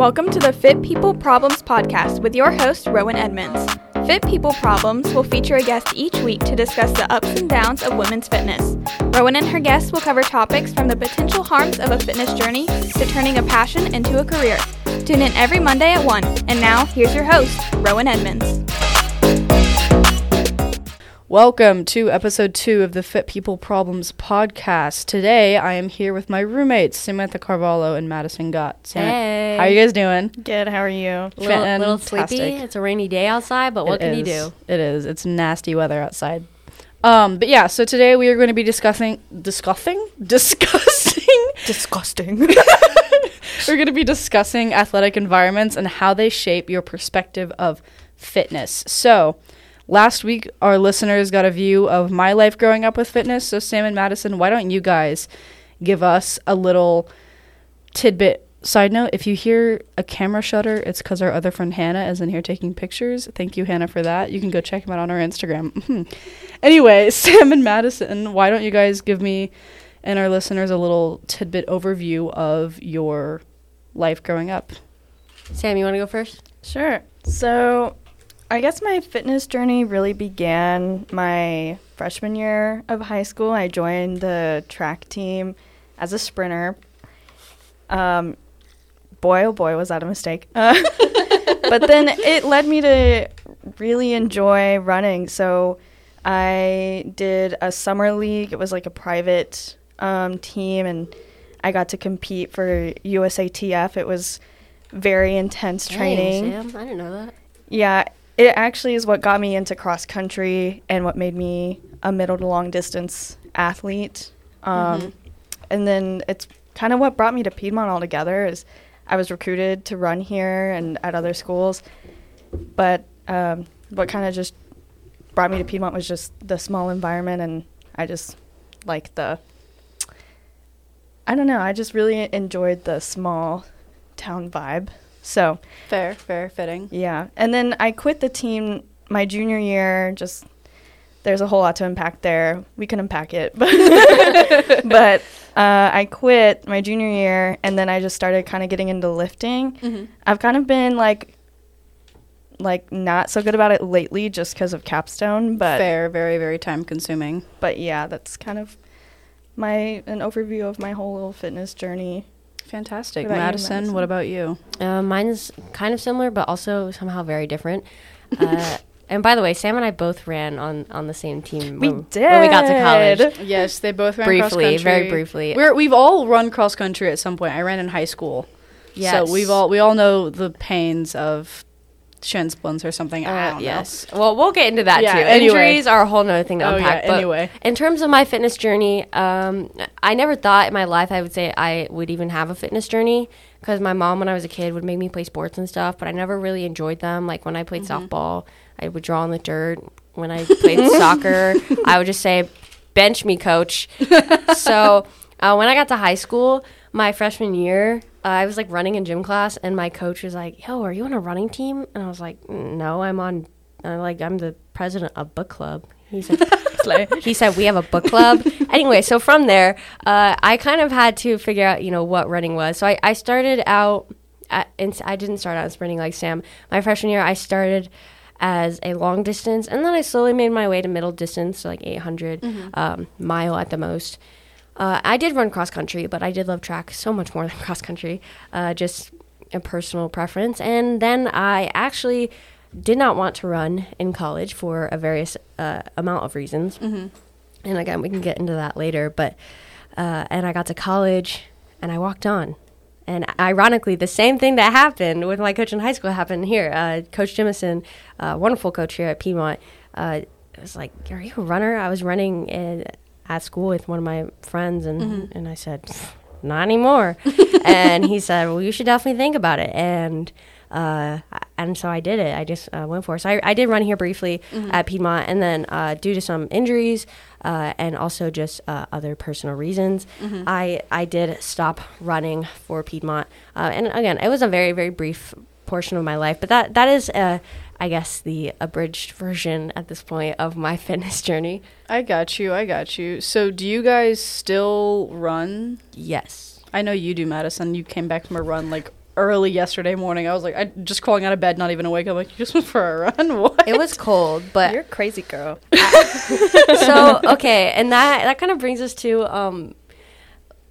Welcome to the Fit People Problems podcast with your host, Rowan Edmonds. Fit People Problems will feature a guest each week to discuss the ups and downs of women's fitness. Rowan and her guests will cover topics from the potential harms of a fitness journey to turning a passion into a career. Tune in every Monday at 1. And now, here's your host, Rowan Edmonds. Welcome to episode two of the Fit People Problems podcast. Today I am here with my roommates, Samantha Carvallo and Madison Gott. Sam- Hey. How are you guys doing? Good, how are you? little, little sleepy. It's a rainy day outside, but what It can you do? It is. It's nasty weather outside. Um, but yeah, so today we are going to be discussing discussing discussing Disgusting. we're going to be discussing athletic environments and how they shape your perspective of fitness. So, last week our listeners got a view of my life growing up with fitness. So, Sam and Madison, why don't you guys give us a little tidbit? Side note, if you hear a camera shutter, it's because our other friend Hannah is in here taking pictures. Thank you, Hannah, for that. You can go check him out on our Instagram. Anyway, Sam and Madison, why don't you guys give me and our listeners a little tidbit overview of your life growing up? Sam, you want to go first? Sure. So, I guess my fitness journey really began my freshman year of high school. I joined the track team as a sprinter. Um, boy, oh boy, was that a mistake. Uh, but then it led me to really enjoy running. So, I did a summer league. It was like a private um, team, and I got to compete for USATF. It was very intense training. Sam, I didn't know that. Yeah, it actually is what got me into cross country and what made me a middle to long distance athlete. Um, And then it's kind of what brought me to Piedmont altogether. Is I was recruited to run here and at other schools, but um, what kind of just brought me to Piedmont was just the small environment, and I just like the. I don't know. I just really enjoyed the small town vibe. So Fair, fair, fitting. yeah. And then I quit the team my junior year. Just there's a whole lot to unpack there. We can unpack it. But, but uh, I quit my junior year and then I just started kind of getting into lifting. Mm-hmm. I've kind of been like, like not so good about it lately just because of capstone. But Fair, very, very time consuming. but yeah, that's kind of my an overview of my whole little fitness journey. Fantastic. What about you, Madison, Madison? what about you? Uh, mine's kind of similar, but also somehow very different. Uh, and by the way, Sam and I both ran on, on the same team We when, when we got to college. Yes, they both ran Briefly, cross very briefly. We're, we've all run cross country at some point. I ran in high school. Yes. So we've all we all know the pains of shin splints or something. I Uh, don't yes. Well, we'll get into that Yeah, too. anyway. Injuries are a whole nother thing to Oh, unpack. yeah, but anyway. in terms of my fitness journey, um, I never thought in my life I would say I would even have a fitness journey because my mom, when I was a kid, would make me play sports and stuff, but I never really enjoyed them. Like when I played Mm-hmm. softball, I would draw in the dirt. When I played soccer, I would just say, "Bench me, coach." so uh, when I got to high school, my freshman year, uh, I was like running in gym class, and my coach was like, "Yo, are you on a running team?" And I was like, "No, I'm on. Uh, like I'm the president of book club." He said, "He said we have a book club." anyway, so from there, uh, I kind of had to figure out, you know, what running was. So I, I started out. At, and I didn't start out sprinting like Sam. My freshman year, I started as a long distance, and then I slowly made my way to middle distance, so like 800 um, mile at the most. Uh, I did run cross country, but I did love track so much more than cross country, uh, just a personal preference. And then I actually did not want to run in college for a various uh, amount of reasons. And again, we can get into that later. But uh, and I got to college, and I walked on. And ironically, the same thing that happened with my coach in high school happened here. Uh, coach Jimison, uh, wonderful coach here at Piedmont, uh, was like, "Are you a runner?" I was running in, at school with one of my friends, and and I said, "Not anymore." and he said, "Well, you should definitely think about it." And uh, and so I did it. I just uh, went for it. So I, I did run here briefly at Piedmont, and then uh, due to some injuries uh, and also just uh, other personal reasons, I I did stop running for Piedmont. Uh, and again, it was a very very brief portion of my life, but that that is. Uh, I guess the abridged version at this point of my fitness journey. I got you. I got you. So, do you guys still run? Yes. I know you do, Madison. You came back from a run like early yesterday morning. I was like, I just crawling out of bed, not even awake. I'm like, you just went for a run? What? It was cold, but You're a crazy girl. so okay, and that that kind of brings us to um,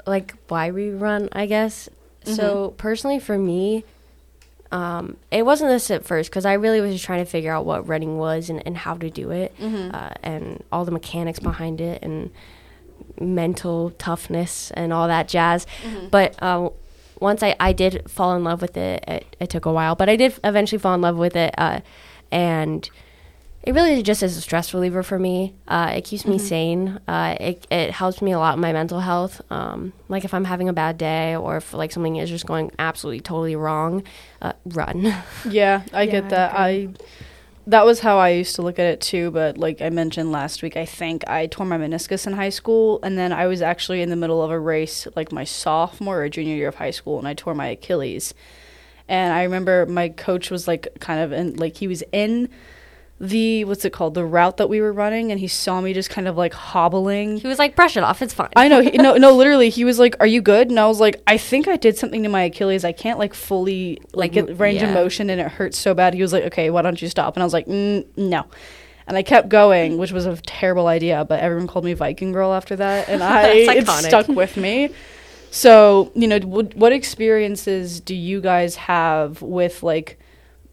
like why we run, I guess. So personally, for me, um, it wasn't this at first because I really was just trying to figure out what running was and, and how to do it, uh, and all the mechanics behind it and mental toughness and all that jazz. But uh, once I, I did fall in love with it, it, it took a while, but I did eventually fall in love with it, uh, and it really just is a stress reliever for me. Uh, it keeps me sane. Uh, it, it helps me a lot in my mental health. Um, like if I'm having a bad day or if like something is just going absolutely totally wrong, uh, run. Yeah, I Yeah, get I that. I that was how I used to look at it too, but like I mentioned last week, I think I tore my meniscus in high school and then I was actually in the middle of a race like my sophomore or junior year of high school and I tore my Achilles. And I remember my coach was like kind of in like he was in the what's it called? The route that we were running and he saw me just kind of like hobbling he was like, brush it off. It's fine. I know. He, no, no. Literally, he was like, "Are you good?" And I was like, "I think I did something to my Achilles. I can't like fully like range of motion, and it hurts so bad." He was like, "Okay, why don't you stop?" And I was like, mm, "No." And I kept going, which was a terrible idea. But everyone called me Viking Girl after that, and I it stuck with me. So you know, what experiences do you guys have with like?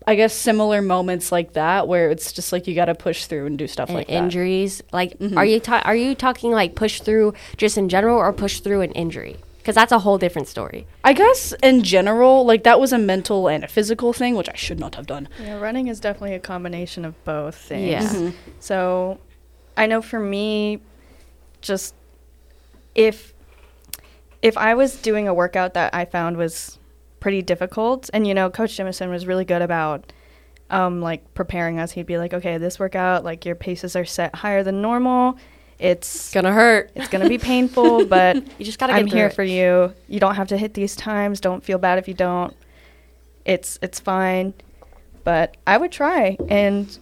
I guess similar moments like that where it's just like you got to push through and do stuff and like that. injuries. Like, are you ta- are you talking like push through just in general or push through an injury? Because that's a whole different story. I guess in general, like that was a mental and a physical thing, which I should not have done. Yeah, running is definitely a combination of both things. Yeah. Mm-hmm. So I know for me, just if if I was doing a workout that I found was pretty difficult, and you know, Coach Jemison was really good about um, like preparing us. He'd be like, "Okay, this workout, like your paces are set higher than normal. It's Gonna hurt. it's gonna be painful, but You just gotta get I'm here it. for you. You don't have to hit these times. Don't feel bad if you don't. It's it's fine. But I would try. And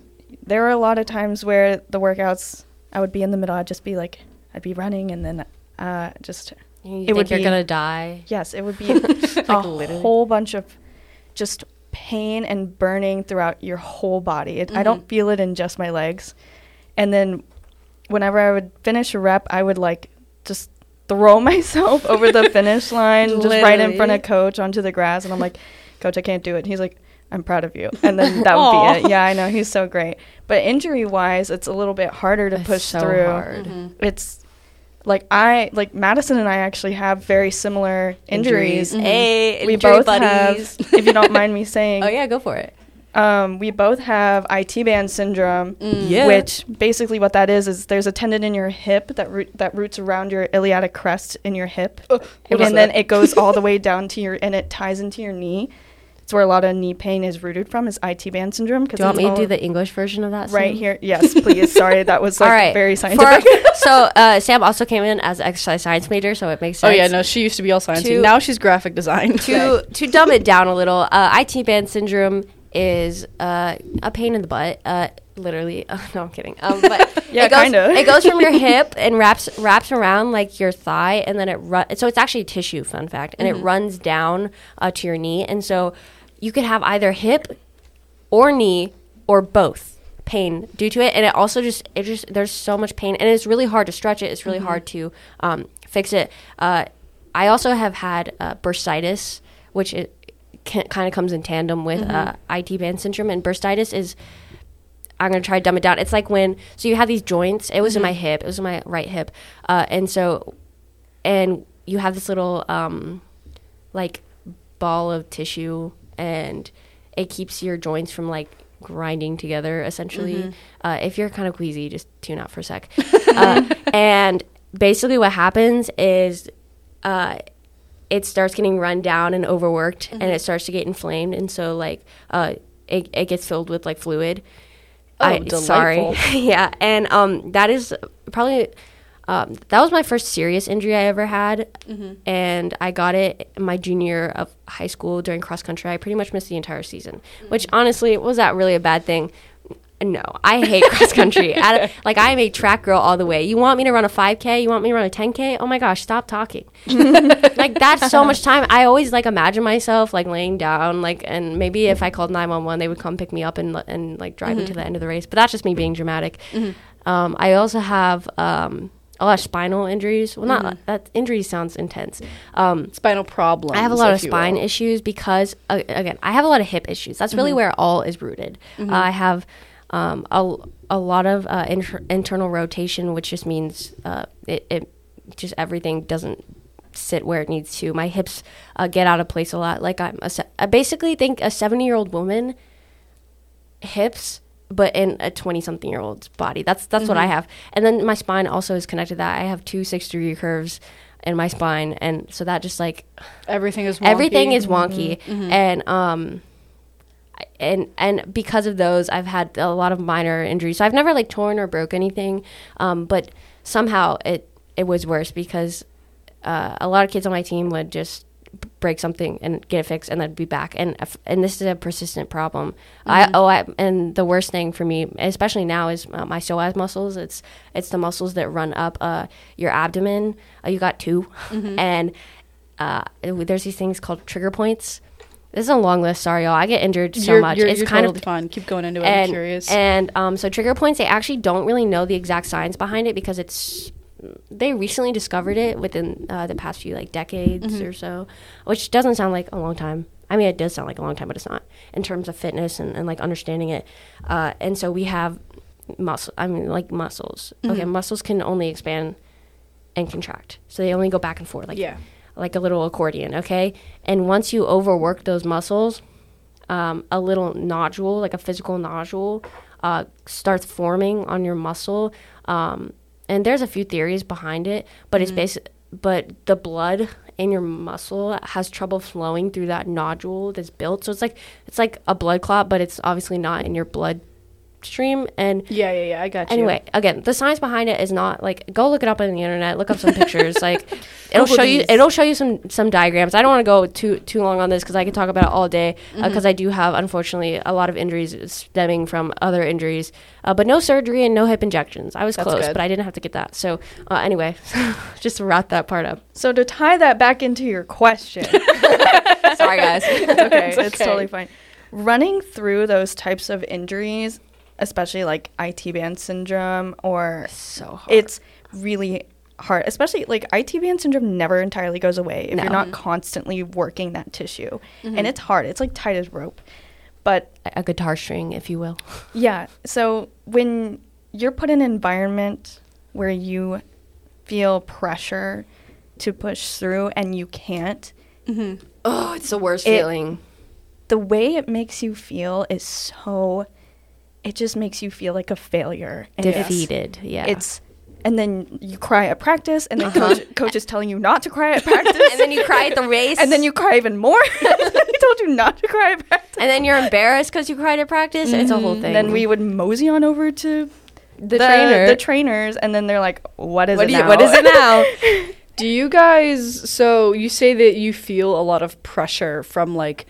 there were a lot of times where the workouts I would be in the middle, I'd just be like I'd be running and then uh just You It think would you're be- gonna die. yes, it would be a literally. whole bunch of just pain and burning throughout your whole body. It, I Mm-hmm. don't feel it in just my legs. And then whenever I would finish a rep, I would like just throw myself over the finish line, just right in front of coach onto the grass. And I'm like, Coach, I can't do it. And He's like, I'm proud of you. And then that would be it. Yeah, I know. He's so great. But injury wise, it's a little bit harder to It's push so through. hard. It's like I like Madison and I actually have very similar injuries. Injuries. Hey, We injury both buddies. have, if you don't mind me saying, oh yeah, go for it. um, we both have IT band syndrome, Yeah. which basically what that is is there's a tendon in your hip that root, that roots around your iliac crest in your hip, what and then that? it goes all the way down to your and it ties into your knee. It's where a lot of knee pain is rooted from is IT band syndrome. Do you want me to do the English version of that? right Sam? here? Yes, please. Sorry, that was like All right. very For- scientific. so uh, Sam also came in as exercise science major, so it makes sense. Oh sense. yeah, no, she used to be all sciencey. To- now she's graphic design. to to dumb it down a little, uh, IT band syndrome is uh, a pain in the butt. Uh, literally, uh, no, I'm kidding. Um, but Yeah, it goes, kinda. It goes from your hip and wraps wraps around like your thigh, and then it run. So it's actually tissue. Fun fact, and it runs down uh, to your knee, and so you could have either hip or knee or both pain due to it. And it also just it just there's so much pain and it's really hard to stretch it. It's really hard to um, fix it. Uh, i also have had uh, bursitis which it kind of comes in tandem with uh, IT band syndrome. And bursitis is i'm going to try to dumb it down. It's like when so you have these joints it was in my hip it was in my right hip uh, and so and you have this little um, like ball of tissue and it keeps your joints from like grinding together essentially. Uh, if you're kind of queasy just tune out for a sec. Uh, and basically what happens is uh, it starts getting run down and overworked and it starts to get inflamed and so like uh, it, it gets filled with like fluid. Oh, I, sorry. yeah and um, that is probably um, that was my first serious injury I ever had, and I got it my junior year of high school during cross country. I pretty much missed the entire season, which honestly was that really a bad thing. no, I hate cross country. A- like I am a track girl all the way. You want me to run a 5K? You want me to run a 10K? Oh my gosh, stop talking. like that's so much time. I always like imagine myself like laying down, like, and maybe if I called 911, they would come pick me up and and like drive me to the end of the race. But that's just me being dramatic. Um, I also have um, a lot of spinal injuries. Well, not that injury sounds intense. Um, Spinal problems. I have a lot of spine will. issues because uh, again, I have a lot of hip issues. That's really where all is rooted. Uh, I have um, a, a lot of uh, inter- internal rotation, which just means uh, it, it just everything doesn't sit where it needs to. My hips uh, get out of place a lot. Like I'm a se- I basically think a 70 year old woman hips but in a 20 something year old's body. That's that's what i have. And then my spine also is connected to that. I have two six degree curves in my spine and so that just like Everything is wonky. everything is wonky. And um and and because of those i've had a lot of minor injuries. So i've never like torn or broke anything um but somehow it it was worse because uh, a lot of kids on my team would just break something and get it fixed and then be back. And and this is a persistent problem. I oh I, and the worst thing for me especially now is uh, my psoas muscles. It's it's the muscles that run up uh, your abdomen. Uh, you got 2 and uh, it- there's these things called trigger points. This is a long list. Sorry y'all. I get injured so you're, much. You're, it's you're kind totally of fine. Keep going into it. and, I'm curious. And um, so trigger points, they actually don't really know the exact science behind it because it's they recently discovered it within uh, the past few like decades Mm-hmm. or so, which doesn't sound like a long time. I mean, it does sound like a long time, but it's not in terms of fitness and, and like understanding it. Uh, and so we have muscle. I mean, like muscles. Mm-hmm. Okay, muscles can only expand and contract, so they only go back and forth. Like yeah. like a little accordion, okay? And once you overwork those muscles, um, a little nodule, like a physical nodule, uh, starts forming on your muscle. Um, and there's a few theories behind it, but it's mm. basic. But the blood in your muscle has trouble flowing through that nodule that's built. So it's like it's like a blood clot, but it's obviously not in your bloodstream. And Yeah, yeah, yeah. I got you. Anyway, again, the science behind it is not like go look it up on the internet, look up some pictures. Like it'll show you it'll show you some some diagrams. I don't want to go too too long on this because I could talk about it all day because Mm-hmm. I do have unfortunately a lot of injuries stemming from other injuries, uh, but no surgery and no hip injections. I was That's close, good. but I didn't have to get that. So uh, anyway, just to wrap that part up. So to tie that back into your question, Sorry guys. it's okay. It's it's, totally fine. Running through those types of injuries, especially like IT band syndrome or so hard. it's really hard especially like IT band syndrome never entirely goes away if No. you're not constantly working that tissue mm-hmm. and it's hard it's like tight as rope but a guitar string, if you will. yeah so when you're put in an environment where you feel pressure to push through and you can't mm-hmm. Oh, it's the worst It- feeling. the way it makes you feel is so it just makes you feel like a failure and it's- Defeated. Yeah. it's and then you cry at practice and then uh-huh. coach, coach is telling you not to cry at practice and then you cry at the race. and then you cry even more he told you not to cry at practice and then you're embarrassed because you cried at practice. It's a whole mm. thing. and then we would mosey on over to the, trainer. the trainers and then they're like what is what, it do you, now? what is it now? Do you guys so you say that you feel a lot of pressure from like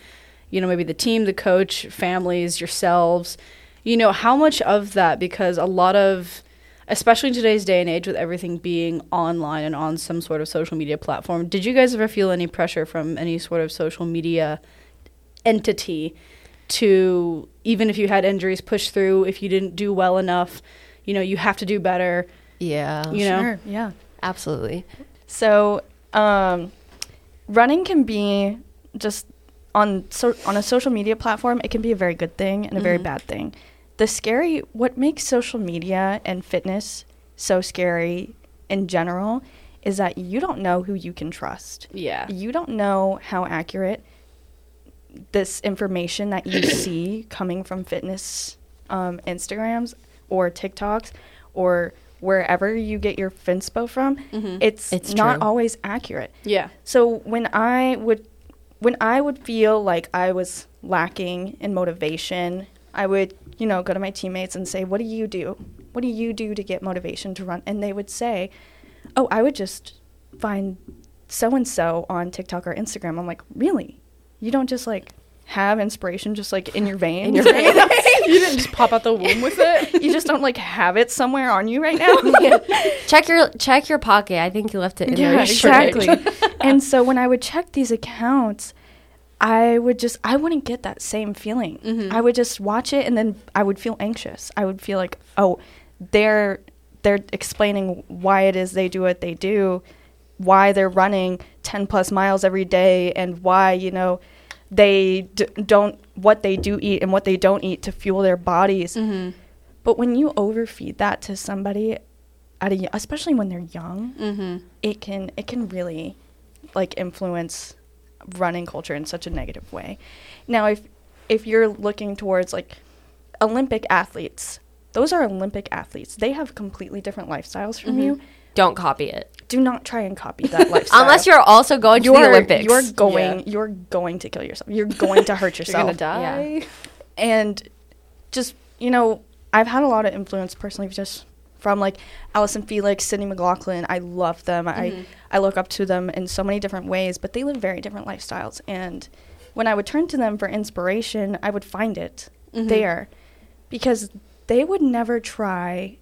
you know maybe the team, the coach, families, yourselves. You know, how much of that because a lot of especially in today's day and age with everything being online and on some sort of social media platform, did you guys ever feel any pressure from any sort of social media entity to even if you had injuries push through, if you didn't do well enough, you know, you have to do better, yeah, you know? sure yeah absolutely. So, um, running can be just on so on a social media platform. It can be a very good thing and a very bad thing. The scary, what makes social media and fitness so scary in general, is that you don't know who you can trust. Yeah. You don't know how accurate this information that you see coming from fitness um, Instagrams or TikToks or wherever you get your finspo from. It's, It's not true. always accurate. Yeah. So when I would when I would feel like I was lacking in motivation, I would, you know, go to my teammates and say, "What do you do? What do you do to get motivation to run?" And they would say, "Oh, I would just find so and so on TikTok or Instagram." I'm like, "Really? You don't just like have inspiration just like in your veins?" In your veins. you didn't just pop out the womb with it. you just don't like have it somewhere on you right now. check your check your pocket. I think you left it in yeah, there. exactly. and so when I would check these accounts, I would just I wouldn't get that same feeling. Mm-hmm. I would just watch it and then I would feel anxious. I would feel like, oh, they're they're explaining why it is they do what they do, why they're running 10 plus miles every day and why, you know, they d- don't what they do eat and what they don't eat to fuel their bodies. Mm-hmm. But when you overfeed that to somebody at a especially when they're young, Mm-hmm. it can it can really like influence running culture in such a negative way. Now if if you're looking towards like Olympic athletes, those are Olympic athletes. They have completely different lifestyles from you. Mm-hmm. Don't copy it Do not try and copy that lifestyle. unless you're also going to you're, the Olympics. You're going Yeah. you're going to kill yourself. You're going to hurt yourself. You're gonna die. and just you know i've had a lot of influence personally just from like Allyson Felix sydney mclaughlin i love them. I mm-hmm. i look up to them in so many different ways but they live very different lifestyles. And when i would turn to them for inspiration i would find it mm-hmm. there because they would never try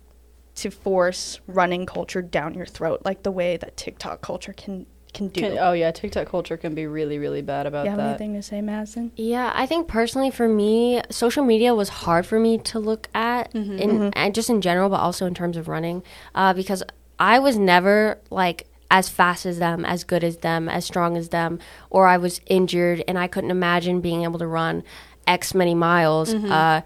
to force running culture down your throat like the way that tiktok culture can can do Can- oh yeah, TikTok culture can be really, really bad about that. you have that. anything to say madison Yeah, I think personally for me, social media was hard for me to look at, in, and just in general, but also in terms of running, uh, because I was never like as fast as them, as good as them, as strong as them, or I was injured and I couldn't imagine being able to run X many miles uh,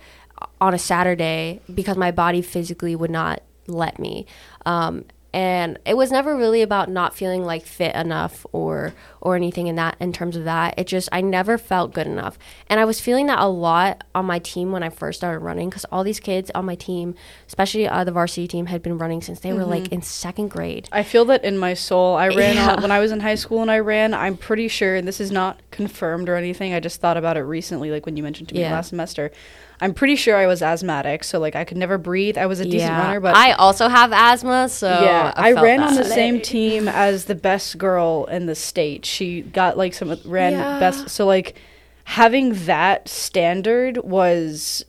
on a Saturday because my body physically would not let me. Um, and it was never really about not feeling like fit enough or or anything in that in terms of that it just i never felt good enough and i was feeling that a lot on my team when i first started running because all these kids on my team especially uh, the varsity team had been running since they were like in second grade I feel that in my soul. I ran Yeah. on, when I was in high school and I ran. I'm pretty sure, and this is not confirmed or anything. I just thought about it recently, like when you mentioned to me Yeah. last semester. I'm pretty sure I was asthmatic, so like I could never breathe. I was a decent runner, but i also have asthma so yeah, i, I, felt ran on the same team as the best girl in the state. She got like some ran Yeah. best. So like having that standard was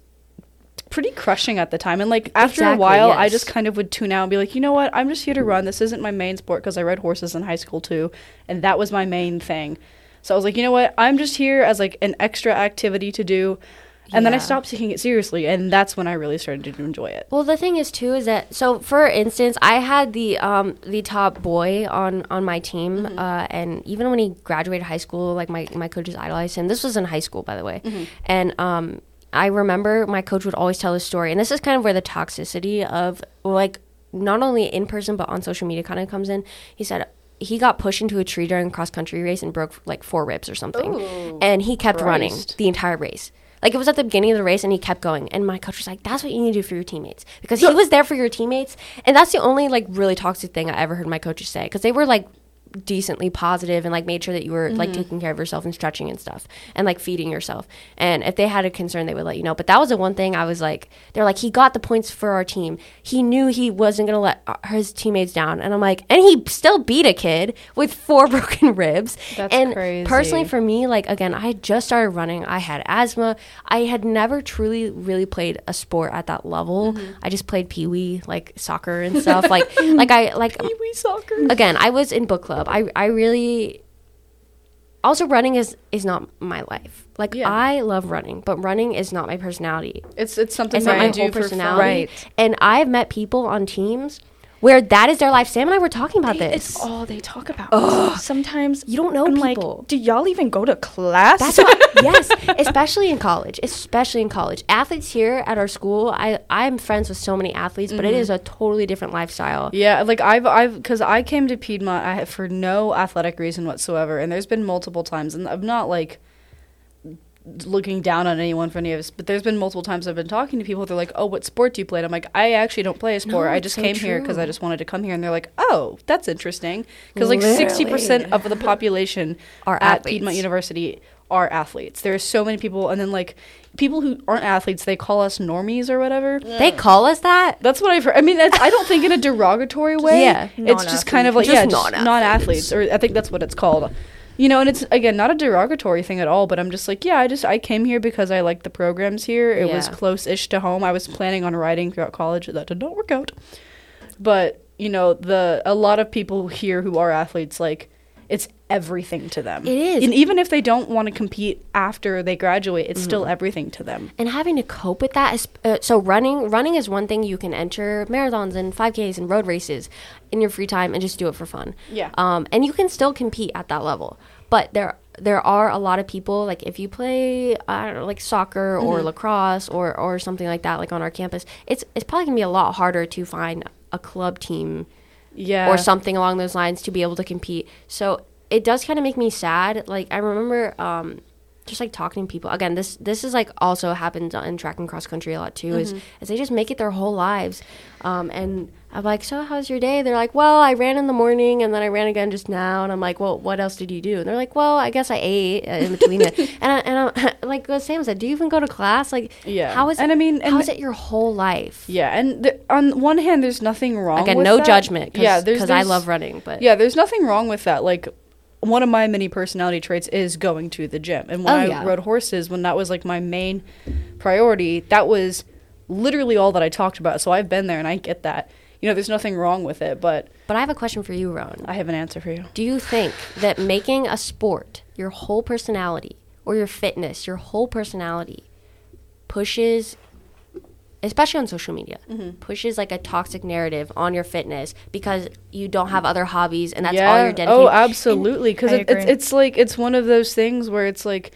pretty crushing at the time. And like after Exactly, a while, I just kind of would tune out and be like, you know what? I'm just here to run. This isn't my main sport because I rode horses in high school too, and that was my main thing. So I was like, you know what? I'm just here as like an extra activity to do. And then I stopped taking it seriously, and that's when I really started to enjoy it. Well, the thing is too is that so for instance, I had the um the top boy on on my team, uh, and even when he graduated high school, like my my coaches idolized him. This was in high school, by the way, and um I remember my coach would always tell this story, and this is kind of where the toxicity of like not only in person but on social media kind of comes in. He said. He got pushed into a tree during a cross country race and broke like four ribs or something, Ooh, and he kept running the entire race. Like it was at the beginning of the race and he kept going. And my coach was like, That's what you need to do for your teammates. Because he was there for your teammates. And that's the only like really toxic thing I ever heard my coaches say. Because they were like decently positive and like made sure that you were like taking care of yourself and stretching and stuff and like feeding yourself. And if they had a concern, they would let you know. But that was the one thing I was like, they're like, he got the points for our team. He knew he wasn't gonna let uh, his teammates down. And I'm like, and he still beat a kid with four broken ribs. That's and crazy. personally, for me, like again, I had just started running. I had asthma. I had never truly really played a sport at that level. Mm-hmm. I just played pee wee, like soccer and stuff. like like I like Pee-wee soccer. again, I was in book club. I I really also running is is not my life. Like Yeah. I love running, but running is not my personality. It's it's something It's that not I my do whole for fun. personality. Right. And I've met people on teams where that is their life. Sam and I were talking about They- this. It's all they talk about. Ugh. Sometimes You don't know I'm people. like, do y'all even go to class? That's what, yes, especially in college. Especially in college. Athletes here at our school, I I'm friends with so many athletes, but it mm-hmm. is a totally different lifestyle. Yeah, like I've I've because I came to Piedmont I, for no athletic reason whatsoever, and there's been multiple times, and I'm not like looking down on anyone for any of this, but there's been multiple times I've been talking to people. They're like, "Oh, what sport do you play?" And I'm like, "I actually don't play a sport. No, I just so came here because I just wanted to come here." And they're like, "Oh, that's interesting," because like sixty percent of the population Are at athletes. Piedmont University are athletes. There are so many people, and then like people who aren't athletes, they call us normies or whatever. They call us that. That's what I've heard. I mean, that's, I don't think in a derogatory way. Yeah. it's just kind of like Just yeah, just non-athletes. non-athletes, or I think that's what it's called. You know, and it's again not a derogatory thing at all, but I'm just like, yeah, I just I came here because I liked the programs here. It was close-ish to home. I was planning on writing throughout college. That did not work out. But, you know, the a lot of people here who are athletes like everything to them. It is. And even if they don't want to compete after they graduate, it's still everything to them. and having to cope with that is uh, so running running is one thing you can enter marathons and 5ks and road races in your free time and just do it for fun Yeah. um, and you can still compete at that level but there there are a lot of people like if you play I don't know, like soccer or lacrosse or or something like that like on our campus it's it's probably gonna be a lot harder to find a club team Yeah. or something along those lines to be able to compete. So it does kind of make me sad. Like I remember um, just like talking to people again. This this is like also happens in track and cross country a lot too. Is is they just make it their whole lives. Um, and I'm like, so how's your day? They're like, well, I ran in the morning and then I ran again just now. And I'm like, well, what else did you do? And they're like, well, I guess I ate uh, in between it. And I, and I'm, like what Sam said, do you even go to class? Like, Yeah. how is And I mean, how and- is it your whole life? Yeah, and th- on one hand, there's nothing wrong. Again, no that. judgment. Cause, yeah, because I love running, but Yeah, there's nothing wrong with that. Like, one of my many personality traits is going to the gym. And when Oh, I yeah. rode horses, when that was like my main priority, that was literally all that I talked about. So I've been there and I get that. You know, there's nothing wrong with it, but But I have a question for you, Rowan. I have an answer for you. Do you think that making a sport your whole personality or your fitness, your whole personality, pushes, especially on social media, Mm-hmm. pushes like a toxic narrative on your fitness because you don't have other hobbies and that's all you're dedicated? Oh, absolutely. Because it, it's it's like it's one of those things where it's like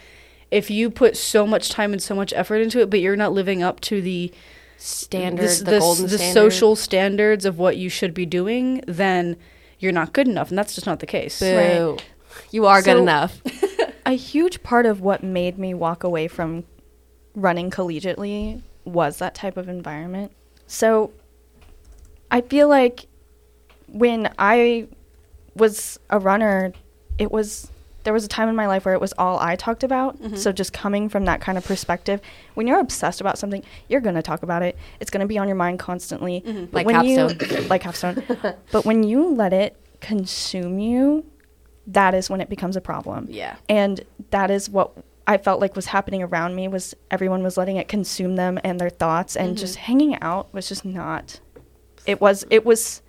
if you put so much time and so much effort into it, but you're not living up to the standard, this- the this- golden the standard. social standards of what you should be doing, then you're not good enough, and that's just not the case. Boo. You are good enough. a huge part of what made me walk away from running collegiately was that type of environment. So I feel like when I was a runner, it was there was a time in my life where it was all I talked about. Mm-hmm. So just coming from that kind of perspective, when you're obsessed about something, you're going to talk about it. It's going to be on your mind constantly. Mm-hmm. But Like when you like Capstone. but when you let it consume you, that is when it becomes a problem Yeah. and that is what I felt like was happening around me was everyone was letting it consume them and their thoughts and just mm-hmm. hanging out was just not it was it was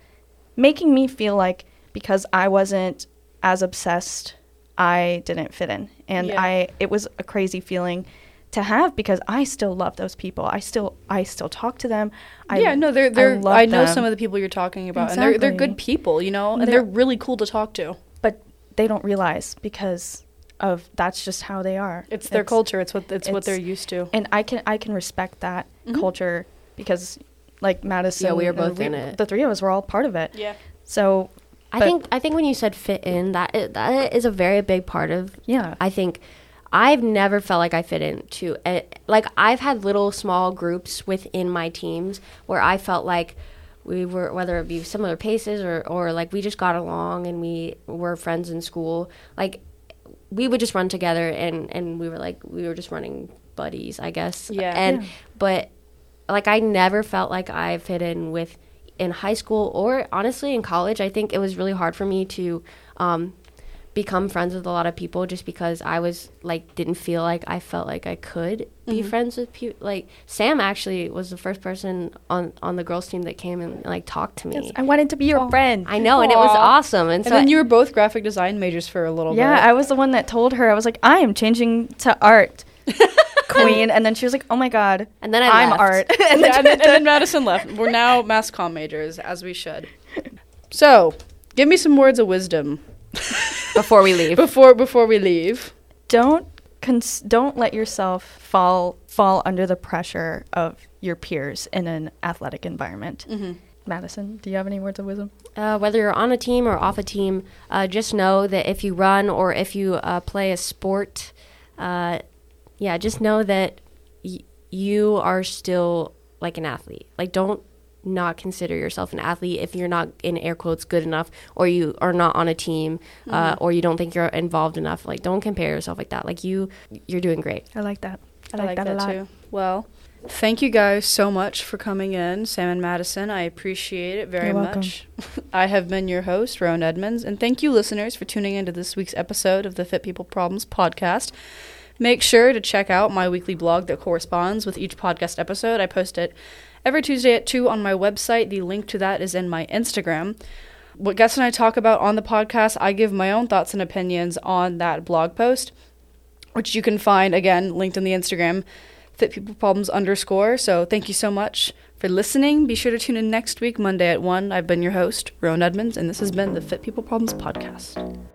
making me feel like because I wasn't as obsessed I didn't fit in and Yeah. I it was a crazy feeling to have because I still love those people I still I still talk to them I yeah, no, they're they're. I, love know them, some of the people you're talking about, and they're they're good people, you know, and They're- they're, really cool to talk to. but they don't realize because of that's just how they are It's their culture. It's what it's, what they're used to. and I can I can respect that Mhm. culture because like Madison, yeah, we are and both in it. The three of us were all part of it. Yeah. So I think I think when you said fit in, that that is a very big part of yeah, I think I've never felt like I fit into a, like I've had little small groups within my teams where I felt like we were whether it be similar paces or or like we just got along and we were friends in school like we would just run together and and we were like we were just running buddies I guess Yeah. and Yeah. but like I never felt like I fit in with in high school or honestly in college. I think it was really hard for me to um, become friends with a lot of people just because I was like didn't feel like I felt like I could be Mm-hmm. friends with people. Like Sam actually was the first person on on the girls team that came and like talked to me. Yes, I wanted to be your friend. I know, and it was awesome. And, And so then you were both graphic design majors for a little bit. yeah, bit. I was the one that told her I was like I am changing to art, queen, and then she was like, Oh my god, and then I I'm left. art. and, then, and, then, and then Madison left. We're now mass comm majors, as we should. So, give me some words of wisdom before we leave. before before we leave. don't cons- don't let yourself fall fall under the pressure of your peers in an athletic environment. Mm-hmm. Madison, do you have any words of wisdom? uh, whether you're on a team or off a team, uh, just know that if you run or if you uh, play a sport, uh, yeah, just know that y- you are still like an athlete. Like, don't not consider yourself an athlete if you're not in air quotes good enough or you are not on a team uh, or you don't think you're involved enough like don't compare yourself like that like you you're doing great I like that. I like, that, a lot. too. Well, Thank you guys so much for coming in, Sam and Madison. I appreciate it very You're welcome. much. I have been your host, Rowan Edmonds, and thank you, listeners, for tuning into this week's episode of the Fit People Problems podcast. Make sure to check out my weekly blog that corresponds with each podcast episode. I post it every Tuesday at 2 on my website. The link to that is in my Instagram. What Gus and I talk about on the podcast, I give my own thoughts and opinions on that blog post, which you can find again linked in the Instagram fit people problems underscore. So thank you so much for listening. Be sure to tune in next week, Monday at 1. I've been your host, Rowan Edmonds, and this has been the Fit People Problems Podcast.